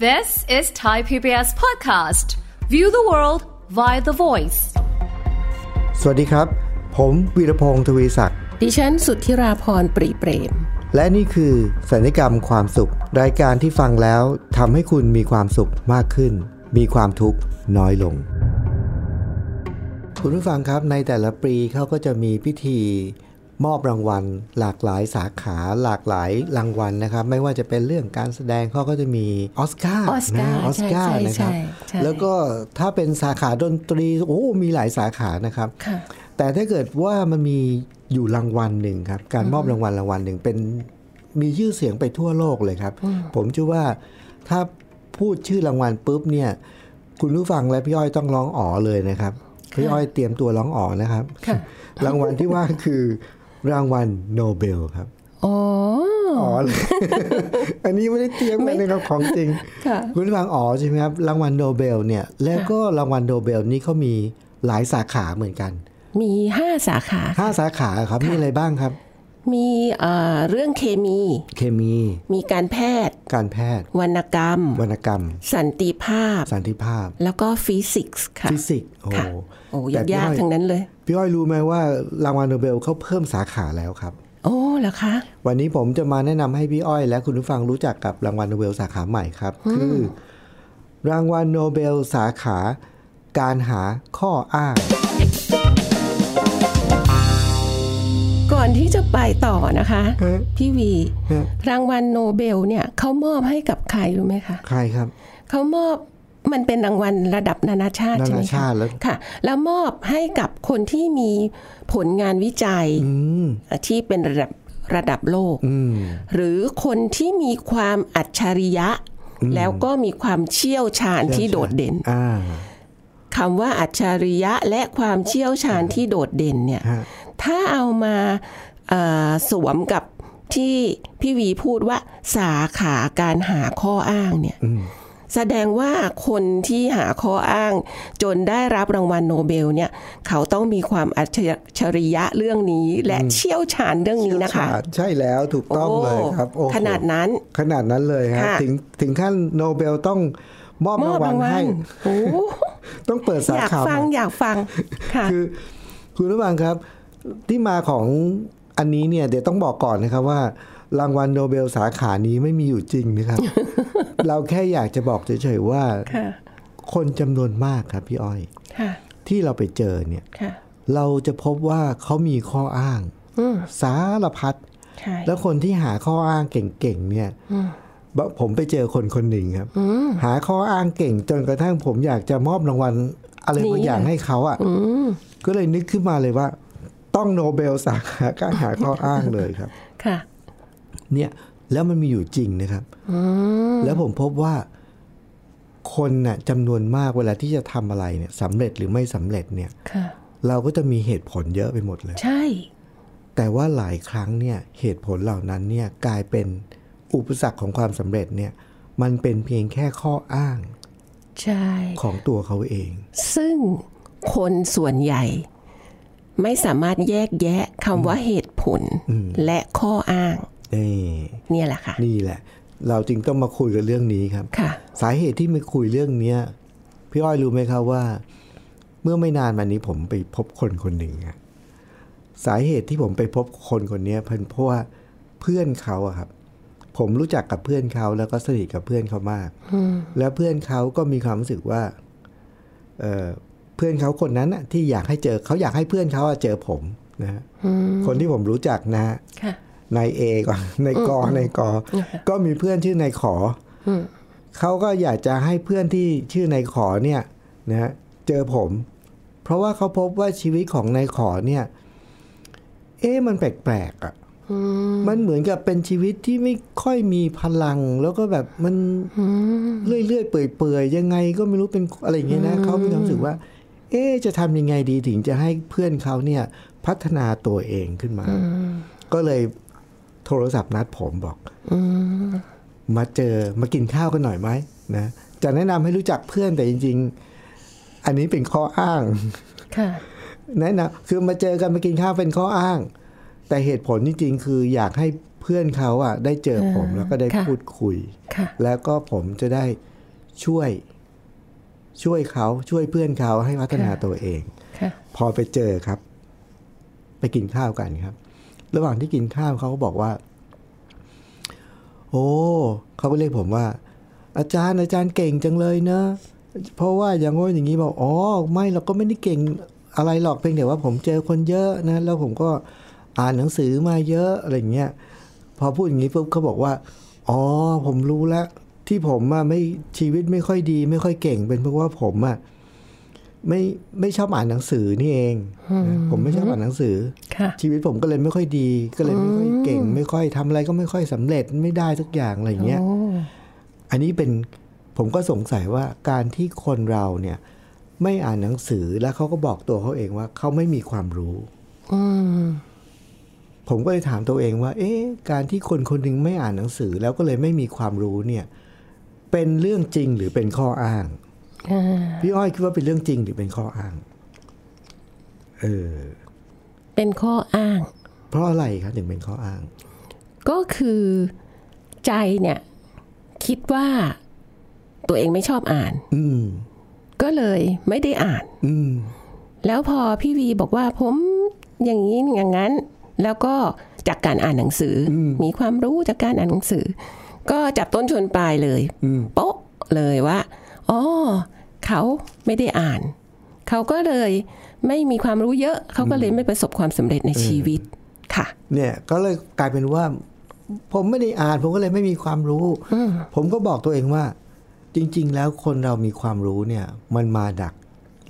This is Thai PBS podcast. View the world via the voice. สวัสดีครับ ผมวีรพงศ์ทวีศักดิ์ ดิฉันสุทธิราพรปรีเปรม และนี่คือสัญญกรรมความสุข รายการที่ฟังแล้วทำให้คุณมีความสุขมากขึ้น มีความทุกข์น้อยลง คุณผู้ฟังครับในแต่ละปีเขาก็จะมีพิธี มอบรางวัลหลากหลายสาขาหลากหลายรางวัลนะครับ ไม่ว่าจะเป็นเรื่องการแสดงเขาก็จะมีออสการ์ออสการ์นะออสการ์ใช่ใช่นะครับใช่ใช่แล้วก็ถ้าเป็นสาขาดนตรีโอ้มีหลายสาขานะครับค่ะแต่ถ้าเกิดว่ามันมีอยู่รางวัลหนึ่งครับ การมอบรางวัลรางวัลหนึ่งเป็นมีชื่อเสียงไปทั่วโลกเลยครับ ผมเชื่อว่าถ้าพูดชื่อรางวัลปุ๊บเนี่ย คุณผู้ฟังและพี่อ้อยต้องร้องอ๋อเลยนะครับพี่อ้อยเตรียมตัวร้องอ๋อนะครับค่ะรางวัลที่ว่าคือ รางวัลโนเบลครับอ๋ออ๋อเลยอันนี้ไม่ได้เตรียมมานะครับของจริงค่ะคุณผู้ฟังอ๋อใช่ไหมครับรางวัลโนเบลเนี่ย แล้วก็รางวัลโนเบลนี้เขามีหลายสาขาเหมือนกัน มีห้าสาขาห้าสาขาครับมีอะไรบ้างครับ มีเอ่อเรื่องเคมี เคมี มีการแพทย์ การแพทย์ วรรณกรรม วรรณกรรม สันติภาพ สันติภาพ แล้วก็ฟิสิกส์ค่ะ ฟิสิกส์ โอ้ค่ะโอ้แต่พี่ยากอ้อยๆทั้งนั้นเลย พี่อ้อยรู้ไหมว่ารางวัลโนเบลเขาเพิ่มสาขาแล้วครับ โอ้เหรอคะ วันนี้ผมจะมาแนะนำให้พี่อ้อย และคุณผู้ฟังรู้จักกับรางวัลโนเบลสาขาใหม่ครับ คือ รางวัลโนเบลสาขา การหาข้ออ้าง ก่อนที่จะไปต่อนะคะฮะพี่วีฮะรางวัลโนเบลเนี่ยเขามอบให้กับใครรู้ไหมคะใครครับเขามอบมันเป็นรางวัลระดับนานาชาตินาใช่ไหมนาคะชาติแล้วค่ะ แล้วมอบให้กับคนที่มีผลงานวิจัยอืมที่เป็นระดับระดับโลกอืมหรือคนที่มีความอัจฉริยะ แล้วก็มีความเชี่ยวชาญที่โดดเด่นอ่าคำว่าอัจฉริยะและความเชี่ยวชาญที่โดดเด่นเนี่ยฮะถ้าเอามาเอ่อ สวมกับที่พี่วีพูดว่าสาขาการหาข้ออ้างเนี่ยแสดงว่าคนที่หาข้ออ้าง จนได้รับรางวัลโนเบลเนี่ย เขาต้องมีความอัจฉริยะเรื่องนี้ และเชี่ยวชาญเรื่องนี้นะคะ ใช่แล้วถูกต้องเลยครับโอ้โหขนาดนั้น ขนาดนั้นเลยครับค่ะถึงถึงขั้นโนเบลต้องมอบมอบรางวัลรางวัให้ลโอ้ต้องเปิดสาอยากขาฟังใหม่อยากฟังค่ะคือคุณผู้ฟังครับ ที่มาของ อันนี้เนี่ยเดี๋ยวต้องบอกก่อนนะครับว่ารางวัลโนเบลสาขานี้ไม่มีอยู่จริงนะครับ เราแค่อยากจะบอกเฉยๆว่าค่ะคนจำนวนมากครับพี่อ้อยค่ะที่เราไปเจอเนี่ยค่ะเราจะพบว่าเขามีข้ออ้างอืมสารพัดใช่แล้วคนที่หาข้ออ้างเก่งๆเนี่ยผมไปเจอคนคนหนึ่งครับ หาข้ออ้างเก่งจนกระทั่งผมอยากจะมอบรางวัลอะไรบางอย่างให้เขาอะก็เลยนึกขึ้นมาเลยว่า ต้องโนเบลสาขาการหาข้ออ้างเลยครับ ค่ะ เนี่ยแล้วมันมีอยู่จริงนะครับแล้วผมพบว่าคนน่ะจำนวนมากเวลาที่จะทำอะไรเนี่ยสำเร็จหรือไม่สำเร็จเนี่ยค่ะเราก็จะมีเหตุผลเยอะไปหมดเลย ใช่ แต่ว่าหลายครั้งเนี่ยเหตุผลเหล่านั้นเนี่ยกลายเป็นอุปสรรคของความสำเร็จเนี่ย มันเป็นเพียงแค่ข้ออ้าง ใช่ ของตัวเขาเอง ซึ่งคนส่วนใหญ่ ไม่สามารถแยกแยะคำว่าเหตุผลและข้ออ้างนี่เนี่ยแหละค่ะ นี่แหละ เราจึงต้องมาคุยกันเรื่องนี้ครับค่ะสาเหตุที่มาคุยเรื่องเนี้ยพี่อ้อยรู้ไหมครับว่า เมื่อไม่นานมานี้ผมไปพบคนคนหนึ่งอะสาเหตุที่ผมไปพบคนคนเนี้ยเป็นเพราะว่าเพื่อนเขาอะครับ ผมรู้จักกับเพื่อนเขาแล้วก็สนิทกับเพื่อนเขามากแล้วเพื่อนเขาก็มีความรู้สึกว่า เออเพื่อนเขาคนนั้นอะที่อยากให้เจอเขาอยากให้เพื่อนเขาอะเจอผมนะฮะคนที่ผมรู้จักนะฮะค่ะนายเอก่อนนายกอนายกอ ก็มีเพื่อนชื่อนายขออเขาก็อยากจะให้เพื่อนที่ชื่อนายขอเนี่ยนะฮะเจอผม เพราะว่าเขาพบว่าชีวิตของนายขอเนี่ย เอ๊ะมันแปลกๆอะ่ะมันเหมือนกับเป็นชีวิตที่ไม่ค่อยมีพลัง แล้วก็แบบมันเรื่อยๆเปื่อยๆยังไงก็ไม่รู้เป็นอะไรอย่างเงี้ยนะเขามีความรู้สึกว่า เอ๊ะจะทำยังไงดีถึงจะให้เพื่อนเขาเนี่ยพัฒนาตัวเองขึ้นมา ก็เลยโทรศัพท์นัดผมบอกมาเจอมากินข้าวกันหน่อยไหมนะจะแนะนำให้รู้จักเพื่อนแต่จริง ๆ อันนี้เป็นข้ออ้างค่ะแนะนำคือมาเจอกันมากินข้าวเป็นข้ออ้าง แต่เหตุผลจริง ๆ คืออยากให้เพื่อนเขาอะ ได้เจอผมแล้วก็ได้ค่ะพูดคุยค่ะแล้วก็ผมจะได้ช่วย ช่วยเขาช่วยเพื่อนเขาให้พัฒนาค่ะตัวเองค่ะพอไปเจอครับ ไปกินข้าวกันครับ ระหว่างที่กินข้าวเขาก็บอกว่า โอ้เขาก็เรียกผมว่า อาจารย์อาจารย์เก่งจังเลยเนอะเพราะว่าอย่างโน้นอย่างนี้บอกอ๋อไม่เราก็ไม่ได้เก่งอะไรหรอกเพียงแต่ว่าผมเจอคนเยอะนะแล้วผมก็อ่านหนังสือมาเยอะอะไรอย่างเงี้ยพอพูดอย่างนี้ปุ๊บเขาบอกว่า อ๋อ ผมรู้แล้ว ที่ผมอะไม่ชีวิตไม่ค่อยดี ไม่ค่อยเก่ง เป็นเพราะว่าผมอะไม่ไม่ชอบอ่านหนังสือนี่เองนะผมไม่ชอบอ่านหนังสือค่ะชีวิตผมก็เลยไม่ค่อยดี ก็เลยไม่ค่อยเก่ง ไม่ค่อยทำอะไรก็ไม่ค่อยสำเร็จไม่ได้สักอย่างอะไรอย่างเงี้ยโอ้อันนี้เป็นผมก็สงสัยว่าการที่คนเราเนี่ย ไม่อ่านหนังสือแล้วเขาก็บอกตัวเขาเองว่าเขาไม่มีความรู้อืมผมก็เลยถามตัวเองว่า เอ๊ะ การที่คนคนหนึ่งไม่อ่านหนังสือ แล้วก็เลยไม่มีความรู้เนี่ย เป็นเรื่องจริงหรือเป็นข้ออ้างอ่าพี่อ้อยคิดว่าเป็นเรื่องจริงหรือเป็นข้ออ้าง เออ เป็นข้ออ้าง เพราะอะไรครับถึงเป็นข้ออ้าง ก็คือใจเนี่ย คิดว่าตัวเองไม่ชอบอ่าน อืมก็เลยไม่ได้อ่าน อืมแล้วพอพี่วีบอกว่าผมอย่างนี้อย่างนั้น แล้วก็จากการอ่านหนังสืออมีความรู้จากการอ่านหนังสือ ก็จับต้นชนปลายเลยอืมโป๊ะเลยว่าอ๋อเขาไม่ได้อ่าน เขาก็เลยไม่มีความรู้เยอะ เขาก็เลยไม่ประสบความสำเร็จในชีวิตค่ะ เนี่ยก็เลยกลายเป็นว่า ผมไม่ได้อ่าน ผมก็เลยไม่มีความรู้ ผมก็บอกตัวเองว่า จริง ๆ แล้วคนเรามีความรู้เนี่ย มันมาดัก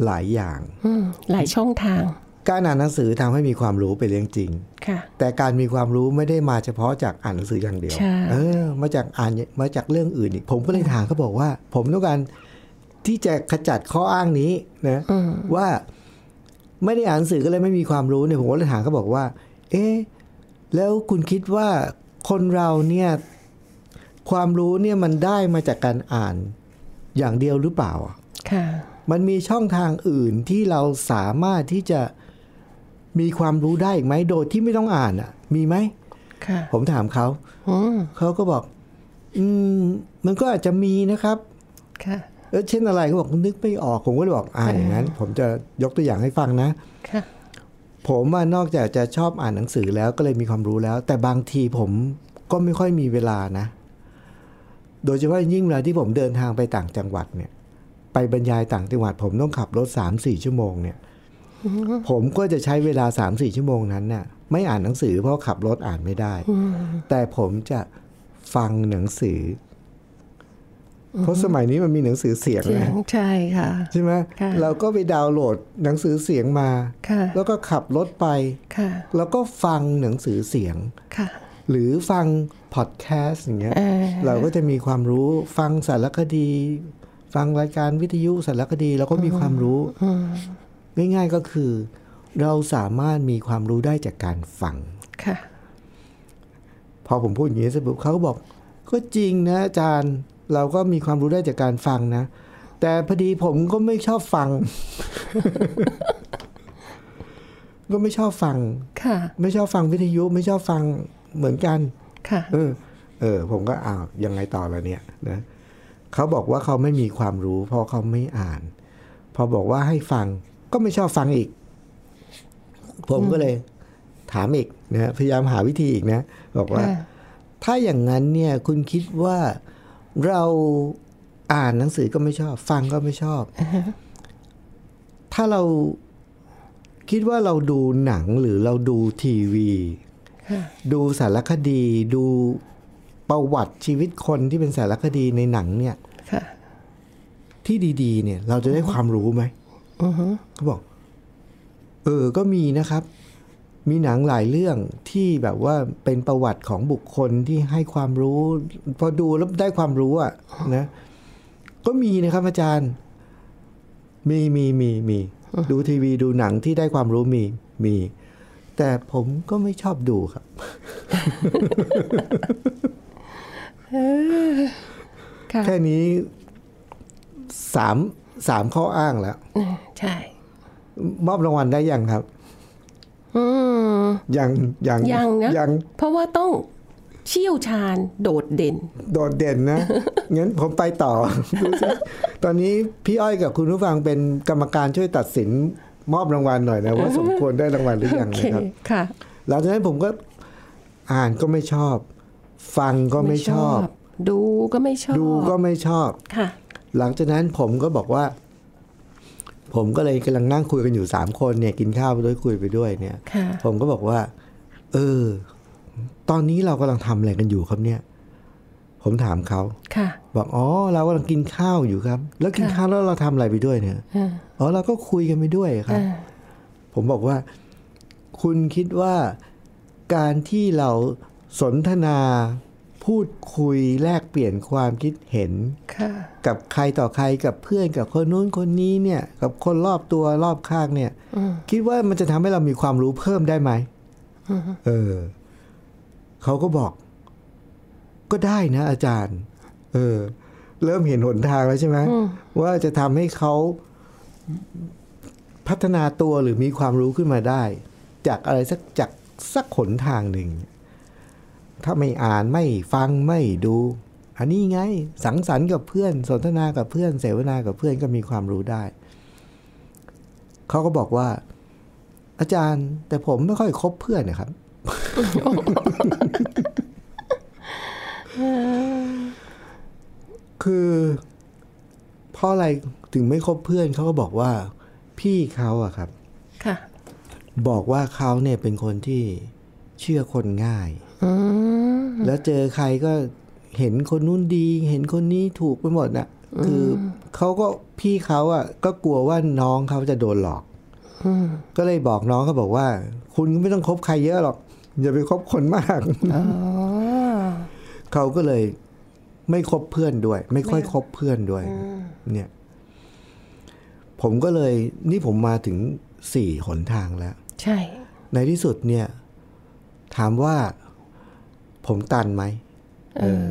หลายอย่างอืมหลายช่องทาง การอ่านหนังสือทำให้มีความรู้เป็นเรื่องจริงค่ะแต่การมีความรู้ไม่ได้มาเฉพาะจากอ่านหนังสืออย่างเดียวใช่เออ มาจากอ่านมาจากเรื่องอื่นอีก ผมก็เลยถามเขาบอกว่า ผมต้องการที่จะขจัดข้ออ้างนี้นะว่าไม่ได้อ่านหนังสือก็เลยไม่มีความรู้เนี่ยผมก็เลยถามเขาบอกว่า เอ๊ะแล้วคุณคิดว่าคนเราเนี่ยความรู้เนี่ยมันได้มาจากการอ่านอย่างเดียวหรือเปล่า ค่ะ มันมีช่องทางอื่นที่เราสามารถที่จะ มีความรู้ได้อีกไหมโดยที่ไม่ต้องอ่านอะ มีไหมค่ะผมถามเขาอืมเขาก็บอก อืม มันก็อาจจะมีนะครับค่ะเออเช่นอะไรเขาบอกนึกไม่ออกผมก็เลยบอกอ่าอย่างนั้น ผมจะยกตัวอย่างให้ฟังนะค่ะผมอะนอกจากจะชอบอ่านหนังสือแล้วก็เลยมีความรู้แล้ว แต่บางทีผมก็ไม่ค่อยมีเวลานะ โดยเฉพาะยิ่งเวลาที่ผมเดินทางไปต่างจังหวัดเนี่ย ไปบรรยายต่างจังหวัด ผมต้องขับรถสามสี่ชั่วโมงเนี่ย ผมก็จะใช้เวลาสามสี่ชั่วโมงนั้นน่ะไม่อ่านหนังสือเพราะขับรถอ่านไม่ได้ แต่ผมจะฟังหนังสืออเพราะสมัยนี้มันมีหนังสือเสียงเสียงนะใช่ค่ะ ใช่ไหมค่ะเราก็ไปดาวน์โหลดหนังสือเสียงมาค่ะแล้วก็ขับรถไปค่ะแล้วก็ฟังหนังสือเสียงค่ะหรือฟังพอดแคสต์อย่างเงี้ยเออเราก็จะมีความรู้ฟังสารคดี ฟังรายการวิทยุสารคดีเราก็มีความรู้ ง่าย ๆก็คือ เราสามารถมีความรู้ได้จากการฟังค่ะ พอผมพูดอย่างนี้เสร็จปุ๊บเขาก็บอก ก็จริงนะอาจารย์ เราก็มีความรู้ได้จากการฟังนะ แต่พอดีผมก็ไม่ชอบฟัง ก็ไม่ชอบฟัง ค่ะ ไม่ชอบฟังวิทยุไม่ชอบฟังเหมือนกัน ค่ะ เออ เออ ผมก็อ้าวยังไงต่อละเนี่ยนะเขาบอกว่าเขาไม่มีความรู้ เพราะเขาไม่อ่าน พอบอกว่าให้ฟัง ก็ไม่ชอบฟังอีก ผมก็เลย ถามอีกนะพยายามหาวิธีอีกนะ บอกว่าค่ะถ้าอย่างนั้นเนี่ยคุณคิดว่าเราอ่านหนังสือก็ไม่ชอบ ฟังก็ไม่ชอบ ถ้าเราคิดว่าเราดูหนังหรือเราดูทีวีค่ะดูสารคดี ดูประวัติชีวิตคนที่เป็นสารคดีในหนังเนี่ยค่ะที่ดี ๆ เนี่ย เราจะได้ความรู้ไหม เขาบอก เออ ก็มีนะครับ มีหนังหลายเรื่องที่แบบว่าเป็นประวัติของบุคคลที่ให้ความรู้ พอดูแล้วได้ความรู้อะนะ ก็มีนะครับอาจารย์ มีมีมีมีดูทีวีดูหนังที่ได้ความรู้มีมี แต่ผมก็ไม่ชอบดูครับค่ะแค่นี้สาม สามข้ออ้างแล้วใช่ มอบรางวัลได้ยังครับอืมยังยังยังนะยังเพราะว่าต้องเชี่ยวชาญโดดเด่น โดดเด่นนะ งั้นผมไปต่อดูสิตอนนี้พี่อ้อยกับคุณผู้ฟังเป็นกรรมการช่วยตัดสินมอบรางวัลหน่อยนะ ว่าสมควรได้รางวัลหรือยังโอเคนะครับ ค่ะ หลังจากนั้นผมก็อ่านก็ไม่ชอบ ฟังก็ไม่ชอบ ดูก็ไม่ชอบ ดูก็ไม่ชอบ ค่ะ หลังจากนั้นผมก็บอกว่า ผมก็เลยกำลังนั่งคุยกันอยู่สามคนเนี่ยกินข้าวไปด้วยคุยไปด้วยเนี่ยค่ะผมก็บอกว่า เออ ตอนนี้เรากำลังทำอะไรกันอยู่ครับเนี่ย ผมถามเขาค่ะ บอกอ๋อ เรากำลังกินข้าวอยู่ครับ แล้วกินข้าวแล้วเราทำอะไรไปด้วยเนี่ยอ่าอ๋อเราก็คุยกันไปด้วยครับอ่าผมบอกว่า คุณคิดว่าการที่เราสนทนา พูดคุยแลกเปลี่ยนความคิดเห็นค่ะกับใครต่อใครกับเพื่อนกับคนนู้นคนนี้เนี่ย กับคนรอบตัวรอบข้างเนี่ย คิดว่ามันจะทำให้เรามีความรู้เพิ่มได้ไหมเออเขาก็บอก ก็ได้นะ อาจารย์ เออ เริ่มเห็นหนทางแล้วใช่ไหมว่าจะทำให้เขาพัฒนาตัวหรือมีความรู้ขึ้นมาได้ จากอะไรสักจากสักหนทางหนึ่ง ถ้าไม่อ่านไม่ฟังไม่ดู อันนี้ไงสังสรรค์กับเพื่อน สนทนากับเพื่อน เสวนากับเพื่อนก็มีความรู้ได้ เขาก็บอกว่า อาจารย์ แต่ผมไม่ค่อยคบเพื่อนนะครับคือเพราะอะไรถึงไม่คบเพื่อนเขาก็บอกว่า พี่เขาอะครับ ค่ะ บอกว่าเขาเนี่ยเป็นคนที่เชื่อคนง่ายอืม แล้วเจอใครก็เห็นคนนู้นดี เห็นคนนี้ถูกไปหมดน่ะ คือเขาก็พี่เขาอะ ก็กลัวว่าน้องเขาจะโดนหลอกก็เลยบอกน้องเขาบอกว่า คุณก็ไม่ต้องคบใครเยอะหรอก อย่าไปคบคนมากอ๋อเขาก็เลยไม่คบเพื่อนด้วย ไม่ค่อยคบเพื่อนด้วย เนี่ย ผมก็เลย นี่ผมมาถึงสี่หนทางแล้ว ใช่ ในที่สุดเนี่ย ถามว่า ผมตันไหมเออ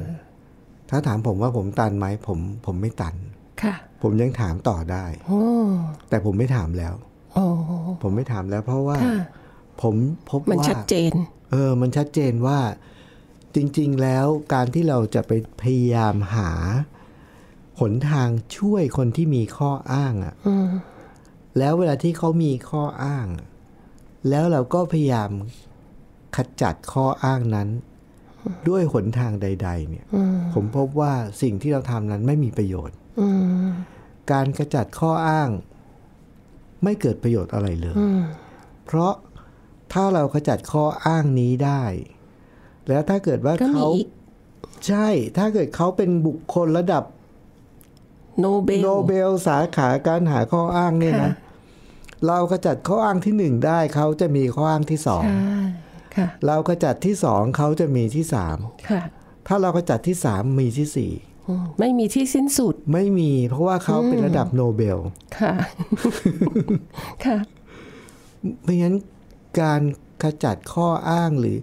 ถ้าถามผมว่าผมตันไหมผม ผมไม่ตัน ค่ะ ผมยังถามต่อได้โอ้แต่ผมไม่ถามแล้วโอ้ผมไม่ถามแล้วเพราะว่าค่ะผมพบมันว่าชัดเจน เออ มันชัดเจนว่า จริง ๆ แล้วการที่เราจะไปพยายามหาหนทางช่วยคนที่มีข้ออ้างอะ่ะอืมแล้วเวลาที่เขามีข้ออ้างอะแล้วเราก็พยายามขจัดข้ออ้างนั้น ด้วยหนทางใด ๆ เนี่ยผมพบว่าสิ่งที่เราทำนั้นไม่มีประโยชน์อืมการขจัดข้ออ้าง ไม่เกิดประโยชน์อะไรเลย เพราะถ้าเราขจัดข้ออ้างนี้ได้ แล้วถ้าเกิดว่าก็มีเขาอีกใช่ ถ้าเกิดเขาเป็นบุคคลระดับโนเบลโนเบลสาขาการหาข้ออ้างเนี่ยนะค่ะเราขจัดข้ออ้างที่หนึ่งได้เขาจะมีข้ออ้างที่สองใช่ค่ะ เราขจัดที่สองเขาจะมีที่สามค่ะถ้าเราขจัดที่สามมีที่สี่อืมไม่มีที่สิ้นสุด ไม่มี เพราะว่าเขาเป็นระดับโนเบล ค่ะ ค่ะไม่งั้นการขจัดข้ออ้างหรือ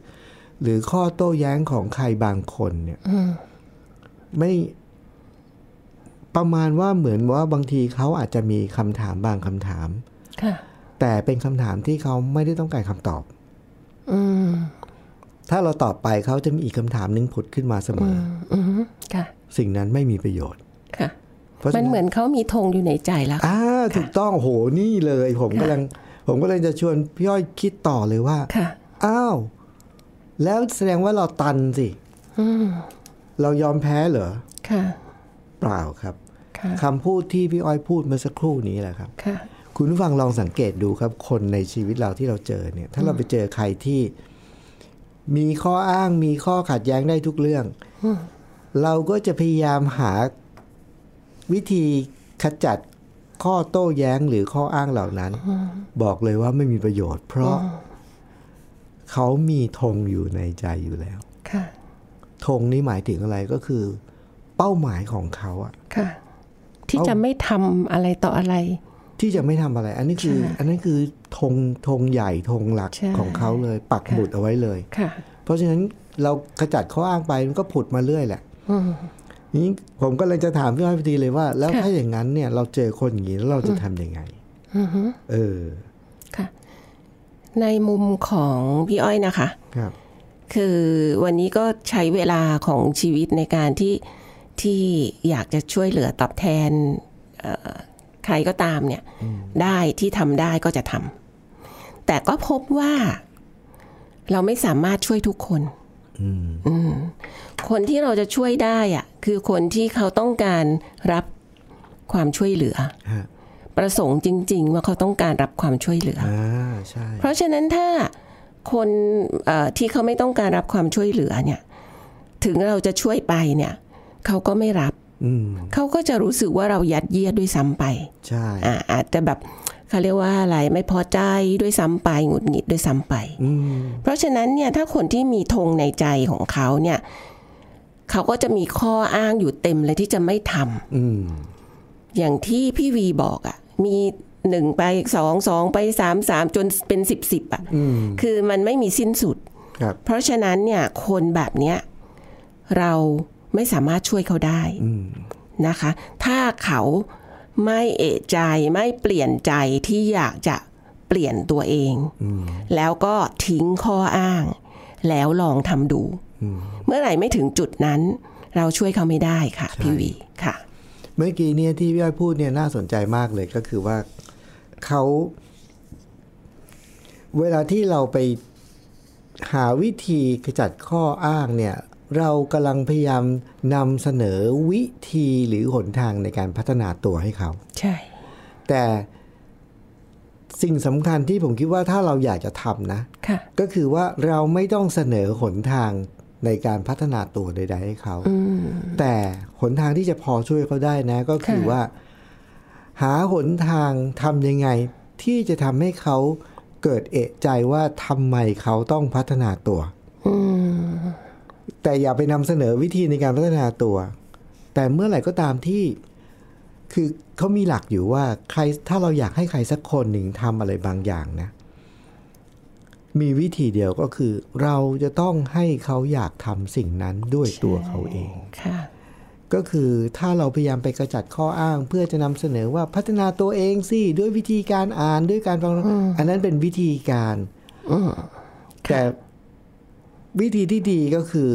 หรือข้อโต้แย้งของใครบางคนเนี่ยไม่ประมาณว่าเหมือนว่าบางทีเขาอาจจะมีคำถามบางคำถามค่ะแต่เป็นคำถามที่เขาไม่ได้ต้องการคำตอบอืม ถ้าเราตอบไปเขาจะมีอีกคำถามหนึงผุดขึ้นมาเสมอออืมค่ะ สิ่งนั้นไม่มีประโยชน์ค่ะเพราะมัฉะนนั้นเหมือนเขามีธงอยู่ในใจแล้วอ่าถูกต้องโหนี่เลย ผมกำลัง ผมก็เลยจะชวนพี่ย้อยคิดต่อเลยว่าค่ะอ้าว แล้วแสดงว่าเราตันสิอืมเรายอมแพ้เหรอค่ะ เปล่าครับค่ะคำพูดที่พี่อ้อยพูดเมื่อสักครู่นี้แหละครับ ค่ะคุณผู้ฟังลองสังเกตดูครับคนในชีวิตเราที่เราเจอเนี่ย ถ้าเราไปเจอใครที่มีข้ออ้างมีข้อขัดแย้งได้ทุกเรื่อง เราก็จะพยายามหาวิธีขจัดข้อโต้แย้งหรือข้ออ้างเหล่านั้น บอกเลยว่าไม่มีประโยชน์ เพราะเขามีธงอยู่ในใจอยู่แล้วค่ะธงนี้หมายถึงอะไรก็คือ เป้าหมายของเขาอะค่ะที่เอาจะไม่ทำอะไรต่ออะไร ที่จะไม่ทำอะไร อันนี้คือใช่อันนั้นคือธงธงใหญ่ธงหลักใช่ของเขาเลย ปักค่ะหมุดเอาไว้เลยค่ะ เพราะฉะนั้นเราขจัดข้ออ้างไปมันก็ผุดมาเรื่อยแหละอืมนี้ผมก็เลยจะถามพี่อ้อยพอดีเลยว่า แล้วค่ะถ้าอย่างนั้นเนี่ย เราเจอคนอย่างนี้แล้วเราจะทำยังไงอือฮึเออค่ะ ในมุมของพี่อ้อยนะคะ ครับ คือวันนี้ก็ใช้เวลาของชีวิตในการที่ที่อยากจะช่วยเหลือตอบแทนเอ่อใค รก็ตามเนี่ยได้ที่ทำได้ก็จะทำแต่ก็พบว่า เราไม่สามารถช่วยทุกคนอืมคนที่เราจะช่วยได้อะคือคนที่เขาต้องการรับความช่วยเหลือฮะประสงค์จริง ๆ ว่าเขาต้องการรับความช่วยเหลืออ่าใช่เพราะฉะนั้นถ้าคนเอ่อที่เขาไม่ต้องการรับความช่วยเหลือเนี่ย ถึงเราจะช่วยไปเนี่ย เขาก็ไม่รับอืม เขาก็จะรู้สึกว่าเรายัดเยียดด้วยซ้ำไปใช่อ่าอาจจะแบบเขาเรียกว่าอะไรไม่พอใจด้วยซ้ำไปหงุดหงิดด้วยซ้ำไปอืมเพราะฉะนั้นเนี่ยถ้าคนที่มีธงในใจของเขาเนี่ย เขาก็จะมีข้ออ้างอยู่เต็มเลยที่จะไม่ทำอืมอย่างที่พี่วีบอกอะ่ะ มีหนึ่งไปสองสองไปสามสามจนเป็นสิบสิบอะอืมคือมันไม่มีสิ้นสุดครับเพราะฉะนั้นเนี่ยคนแบบเนี้ยเรา ไม่สามารถช่วยเขาได้อืมนะคะ ถ้าเขาไม่เอะใจไม่เปลี่ยนใจที่อยากจะเปลี่ยนตัวเองอืมแล้วก็ทิ้งข้ออ้าง แล้วลองทำดูอืมเมื่อไหร่ไม่ถึงจุดนั้น เราช่วยเขาไม่ได้ค่ะ พี่วีค่ะ เมื่อกี้เนี่ยที่พี่อ้อยพูดเนี่ยน่าสนใจมากเลยก็คือว่าเขา เวลาที่เราไปหาวิธีขจัดข้ออ้างเนี่ย เรากำลังพยายามนำเสนอวิธีหรือหนทางในการพัฒนาตัวให้เขา ใช่ แต่สิ่งสำคัญที่ผมคิดว่าถ้าเราอยากจะทำนะค่ะก็คือว่าเราไม่ต้องเสนอหนทางในการพัฒนาตัวใด ๆ ให้เขา แต่หนทางที่จะพอช่วยเขาได้นะ ก็คือค่ะว่า หาหนทางทำยังไง ที่จะทำให้เขาเกิดเอะใจว่าทำไมเขาต้องพัฒนาตัวอืม แต่อย่าไปนำเสนอวิธีในการพัฒนาตัว แต่เมื่อไหร่ก็ตามที่ คือเขามีหลักอยู่ว่าใครถ้าเราอยากให้ใครสักคนหนึ่งทำอะไรบางอย่างนะ มีวิธีเดียวก็คือ เราจะต้องให้เขาอยากทำสิ่งนั้นด้วยตัวเขาเองค่ะก็คือถ้าเราพยายามไปกระจัดข้ออ้าง เพื่อจะนำเสนอว่าพัฒนาตัวเองสิด้วยวิธีการอ่านด้วยการฟังอันนั้นเป็นวิธีการแต่ วิธีที่ดีก็คือ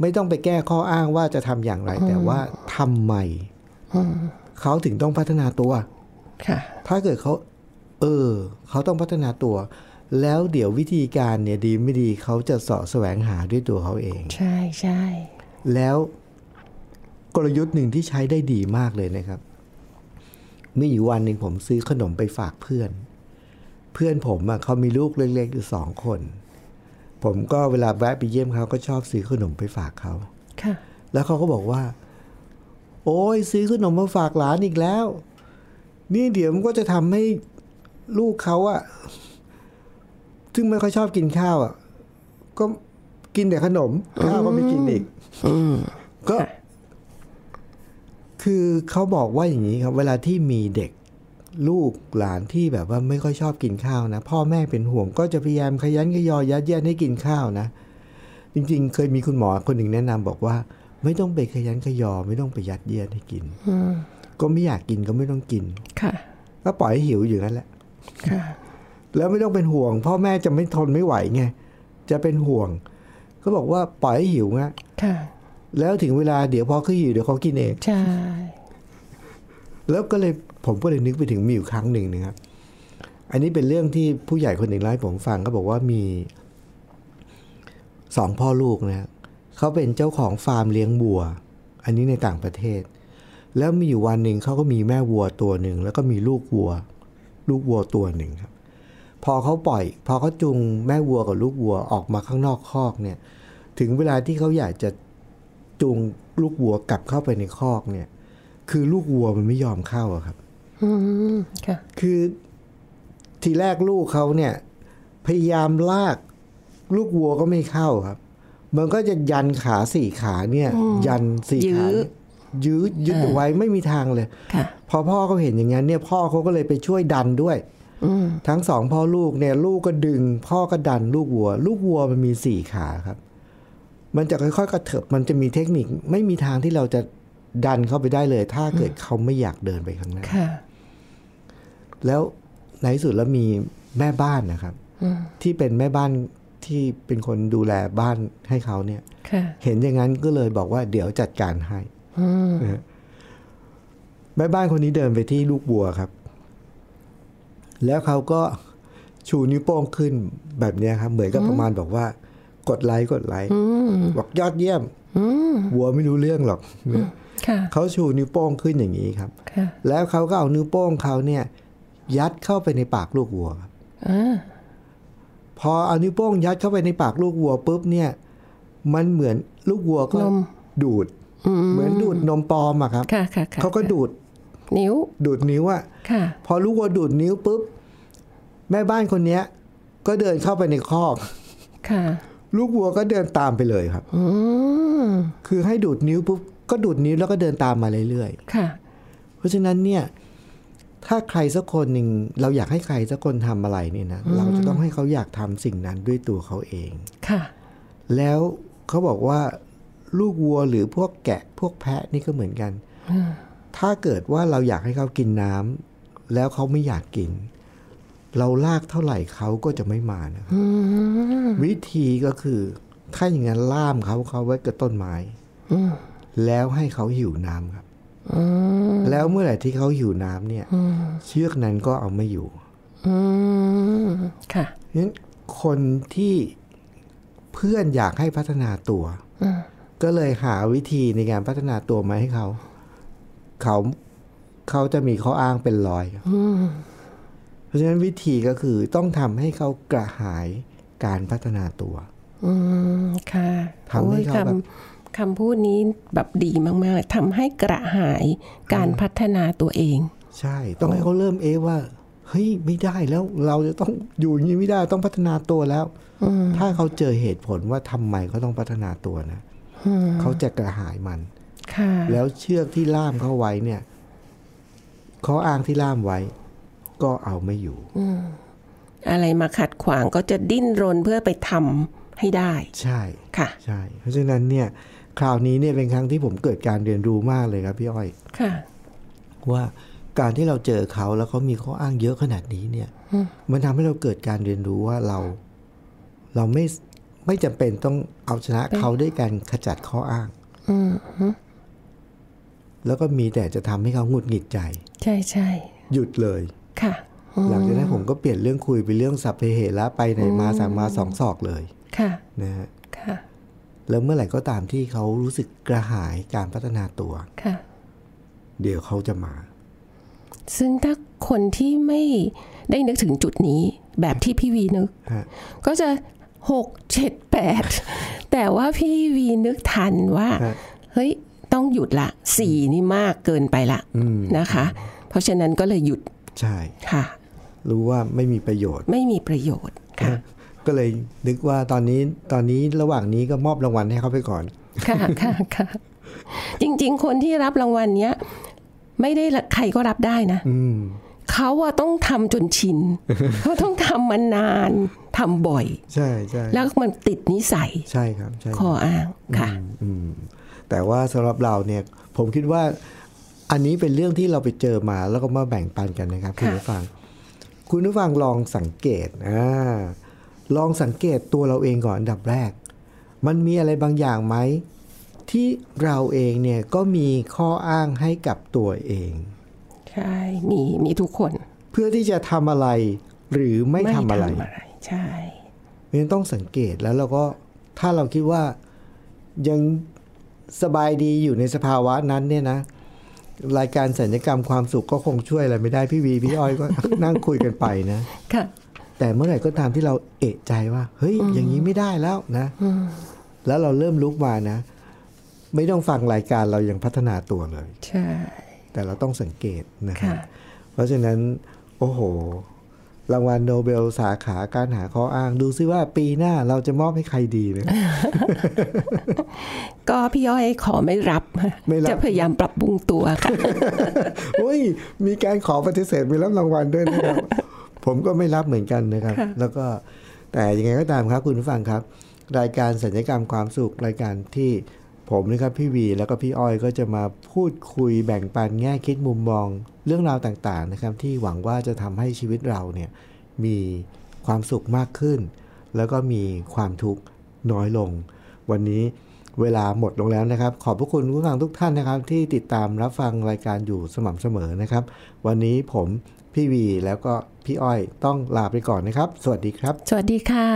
ไม่ต้องไปแก้ข้ออ้างว่าจะทำอย่างไร แต่ว่าทำไมเขาถึงต้องพัฒนาตัวค่ะถ้าเกิดเขา เออ เขาต้องพัฒนาตัว แล้วเดี๋ยววิธีการเนี่ยดีไม่ดีเขาจะเสาะแสวงหาด้วยตัวเขาเอง ใช่ใช่แล้วกลยุทธ์หนึ่งที่ใช้ได้ดีมากเลยนะครับ มีอยู่วันหนึ่งผมซื้อขนมไปฝากเพื่อน เพื่อนผมอะเขามีลูกเล็กๆอยู่สองคน ผมก็เวลาแวะไปเยี่ยมเขาก็ชอบซื้อขนมไปฝากเขาค่ะ แล้วเขาก็บอกว่า โอ้ยซื้อขนมมาฝากหลานอีกแล้ว นี่เดี๋ยวมันก็จะทำให้ลูกเขาอะซึ่งไม่ค่อยชอบกินข้าวอะก็กินแต่ขนมข้าวก็ไม่กินอีกก็ คือเขาบอกว่าอย่างนี้ครับ เวลาที่มีเด็ก ลูกหลานที่แบบว่าไม่ค่อยชอบกินข้าวนะ พ่อแม่เป็นห่วงก็จะพยายามขยันขยอยัดเยียดให้กินข้าวนะ จริงๆ เคยมีคุณหมอคนหนึ่งแนะนำบอกว่า ไม่ต้องไปขยันขยอไม่ต้องไปยัดเยียดให้กินก็ไม่อยากกินก็ไม่ต้องกินค่ะก็ปล่อยให้หิวอยู่นั่นแหละค่ะแล้วไม่ต้องเป็นห่วง พ่อแม่จะไม่ทนไม่ไหวไงจะเป็นห่วงเขาบอกว่าปล่อยให้หิวนะค่ะแล้วถึงเวลาเดี๋ยวพอเขาหิวเดี๋ยวเขากินเองใช่แล้วก็เลย ผมก็เลยนึกไปถึงมีอยู่ครั้งหนึ่งนะครับ อันนี้เป็นเรื่องที่ผู้ใหญ่คนหนึ่งเล่าให้ผมฟังเขาบอกว่ามีสองพ่อลูกนะเขาเป็นเจ้าของฟาร์มเลี้ยงวัว อันนี้ในต่างประเทศ แล้วมีอยู่วันหนึ่งเขาก็มีแม่วัวตัวหนึ่งแล้วก็มีลูกวัว ลูกวัวตัวหนึ่งครับ พอเขาปล่อย พอเขาจูงแม่วัวกับลูกวัวออกมาข้างนอกคอกเนี่ย ถึงเวลาที่เขาอยากจะจูงลูกวัวกลับเข้าไปในคอกเนี่ย คือลูกวัวมันไม่ยอมเข้าครับ ค่ะคือทีแรกลูกเขาเนี่ย พยายามลากลูกวัวก็ไม่เข้าครับ มันก็จะยันขาสี่ขาเนี่ย ยันสี่ขายื้อยื้อยึดเอาไว้ไม่มีทางเลยค่ะพอพ่อเขาเห็นอย่างนั้นเนี่ย พ่อเขาก็เลยไปช่วยดันด้วยอืมทั้งสองพ่อลูกเนี่ยลูกก็ดึง พ่อก็ดันลูกวัว ลูกวัวมันมีสี่ขาครับ มันจะค่อยๆกระเถิบมันจะมีเทคนิคไม่มีทางที่เราจะ ดันเข้าไปได้เลย ถ้าเกิดเขาไม่อยากเดินไปข้างหน้าค่ะแล้วในที่สุดแล้วมีแม่บ้านนะครับที่เป็นแม่บ้านที่เป็นคนดูแลบ้านให้เขาเนี่ยค่ะเห็นอย่างนั้นก็เลยบอกว่าเดี๋ยวจัดการให้นะฮะแม่บ้านคนนี้เดินไปที่ลูกบัวครับ แล้วเขาก็ชูนิ้วโป้งขึ้นแบบเนี้ยครับ เหมือนกับประมาณบอกว่า กดไลค์กดไลค์บอกยอดเยี่ยมวัวไม่รู้เรื่องหรอกนะค่ะ เขาชูนิ้วโป้งขึ้นอย่างนี้ครับค่ะแล้วเขาก็เอานิ้วโป้งเขาเนี่ย ยัดเข้าไปในปากลูกวัวครับอ่าพอเอานิ้วโป้งยัดเข้าไปในปากลูกวัวปุ๊บเนี่ย มันเหมือนลูกวัวก็นมดูด เหมือนดูดนมปลอมอะครับค่ะค่ะค่ะเขาก็ดูด นิ้ว ดูดนิ้วอะค่ะพอลูกวัวดูดนิ้วปุ๊บแม่บ้านคนเนี้ย ก็เดินเข้าไปในคอกค่ะลูกวัวก็เดินตามไปเลยครับอืมคือให้ดูดนิ้วปุ๊บ ก็ดูดนิ้วแล้วก็เดินตามมาเรื่อยๆค่ะ เพราะฉะนั้นเนี่ย ถ้าใครสักคนหนึ่งเราอยากให้ใครสักคนทำอะไรเนี่ยนะเราจะต้องให้เขาอยากทำสิ่งนั้นด้วยตัวเขาเองค่ะ แล้วเขาบอกว่าลูกวัวหรือพวกแกะพวกแพะนี่ก็เหมือนกันถ้าเกิดว่าเราอยากให้เขากินน้ำแล้วเขาไม่อยากกิน เราลากเท่าไหร่เขาก็จะไม่มานะครับวิธีก็คือถ้าอย่างนั้นล่ามเขาเขาไว้กับต้นไม้ แล้วให้เขาหิวน้ำครับแล้วเมื่อไหร่ที่เขาหิวน้ำเนี่ยเชือกนั้นก็เอาไม่อยู่อืมค่ะเพราะฉะนั้นคนที่เพื่อนอยากให้พัฒนาตัวก็เลยหาวิธีในการพัฒนาตัวมาให้เขา เขาเขาจะมีข้ออ้างเป็นรอยครับเพราะฉะนั้นวิธีก็คือต้องทำให้เขากระหายการพัฒนาตัวอืมค่ะทำให้โอ้ยเขาคแบบำ คำพูดนี้แบบดีมากๆทำให้กระหายการพัฒนาตัวเอง ใช่ ต้องให้เขาเริ่มเอะว่าเฮ้ยไม่ได้แล้วเราจะต้องอยู่อย่างนี้ไม่ได้ต้องพัฒนาตัวแล้วถ้าเขาเจอเหตุผลว่าทำไมเขาต้องพัฒนาตัวนะเขาจะกระหายมันค่ะแล้วเชือกที่ล่ามเขาไว้เนี่ยเขาอ้างที่ล่ามไว้ ก็เอาไม่อยู่อะไรมาขัดขวางก็จะดิ้นรนเพื่อไปทำให้ได้ ใช่ค่ะ ใช่ เพราะฉะนั้นเนี่ย คราวนี้เนี่ยเป็นครั้งที่ผมเกิดการเรียนรู้มากเลยครับพี่อ้อยค่ะ ว่าการที่เราเจอเขาแล้วเขามีข้ออ้างเยอะขนาดนี้เนี่ย มันทำให้เราเกิดการเรียนรู้ว่าเรา เราไม่ไม่จำเป็นต้องเอาชนะเขาด้วยการขจัดข้ออ้างอืมฮึแล้วก็มีแต่จะทำให้เขาหงุดหงิดใจ ใช่ใช่หยุดเลย ค่ะอืมหลังจากนั้นผมก็เปลี่ยนเรื่องคุยไปเรื่องสัพเพเหระไปไหนมาสามมาสองศอกเลย ค่ะนะฮะค่ะ แล้วเมื่อไหร่ก็ตามที่เขารู้สึกกระหายการพัฒนาตัวค่ะเดี๋ยวเขาจะมา ซึ่งถ้าคนที่ไม่ได้นึกถึงจุดนี้แบบที่พี่วีนึกฮะก็จะหกเจ็ดแปดแต่ว่าพี่วีนึกทันว่าฮะเฮ้ย ต้องหยุดละสี่นี่มากเกินไปละนะคะ เพราะฉะนั้นก็เลยหยุด ใช่ค่ะ รู้ว่าไม่มีประโยชน์ ไม่มีประโยชน์ค่ะ ก็เลยนึกว่าตอนนี้ตอนนี้ระหว่างนี้ก็มอบรางวัลให้เขาไปก่อน ค่ะค่ะค่ะจริง ๆ คนที่รับรางวัลเนี้ย ไม่ได้ละใครก็รับได้นะอืมเขาอะต้องทำจนชินเขาต้องทำมานานทำบ่อย ใช่ใช่แล้วมันติดนิสัย ใช่ครับใช่ข้ออ้างค่ะอืมแต่ว่าสำหรับเราเนี่ย ผมคิดว่า อันนี้เป็นเรื่องที่เราไปเจอมาแล้วก็มาแบ่งปันกันนะครับคุณค่ะผู้ฟัง คุณผู้ฟังลองสังเกตอ่า ลองสังเกตตัวเราเองก่อนอันดับแรก มันมีอะไรบางอย่างไหม ที่เราเองเนี่ยก็มีข้ออ้างให้กับตัวเอง ใช่มีมีทุกคน เพื่อที่จะทำอะไรหรือไม่ทำอะไรใช่เพราะฉะนั้นต้องสังเกตแล้วเราก็ถ้าเราคิดว่ายังสบายดีอยู่ในสภาวะนั้นเนี่ยนะรายการสัญญกรรมความสุขก็คงช่วยอะไรไม่ได้พี่วีพี่อ้อยก็นั่งคุยกันไปนะ ค่ะ แต่เมื่อไหร่ก็ตามที่เราเอะใจว่า เฮ้ย อย่างนี้ไม่ได้แล้วนะแล้วเราเริ่มลุกมานะ ไม่ต้องฟังรายการเรายังพัฒนาตัวเลย ใช่ แต่เราต้องสังเกตนะครับค่ะเพราะฉะนั้น โอ้โห รางวัลโนเบลสาขาการหาข้ออ้าง ดูซิว่าปีหน้าเราจะมอบให้ใครดีนะก็พี่ย้อยขอไม่รับไม่รับจะพยายามปรับปรุงตัวค่ะอุ้ย มีการขอปฏิเสธไปรับรางวัลด้วยนะครับ ผมก็ไม่รับเหมือนกันนะครับ แล้วก็แต่ยังไงก็ตามครับคุณผู้ฟังครับ รายการสัญญกรรมความสุขรายการที่ผมนะครับพี่วีแล้วก็พี่อ้อยก็จะมาพูดคุยแบ่งปันแง่คิดมุมมอง เรื่องราวต่างๆนะครับ ที่หวังว่าจะทำให้ชีวิตเราเนี่ยมีความสุขมากขึ้น แล้วก็มีความทุกข์น้อยลง วันนี้เวลาหมดลงแล้วนะครับ ขอบพระคุณผู้ฟังทุกท่านนะครับ ที่ติดตามรับฟังรายการอยู่สม่ำเสมอนะครับ วันนี้ผมพี่วีแล้วก็ พี่อ้อยต้องลาไปก่อนนะครับ สวัสดีครับ สวัสดีค่ะ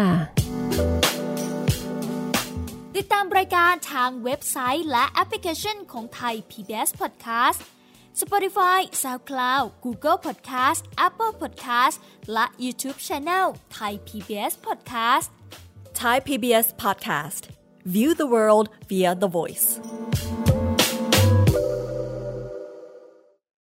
ติดตามรายการทางเว็บไซต์ และแอปพลิเคชันของไทย PBS Podcast Spotify SoundCloud Google Podcast Apple Podcast และ YouTube Channel Thai PBS Podcast Thai PBS podcast. View the world via the voice.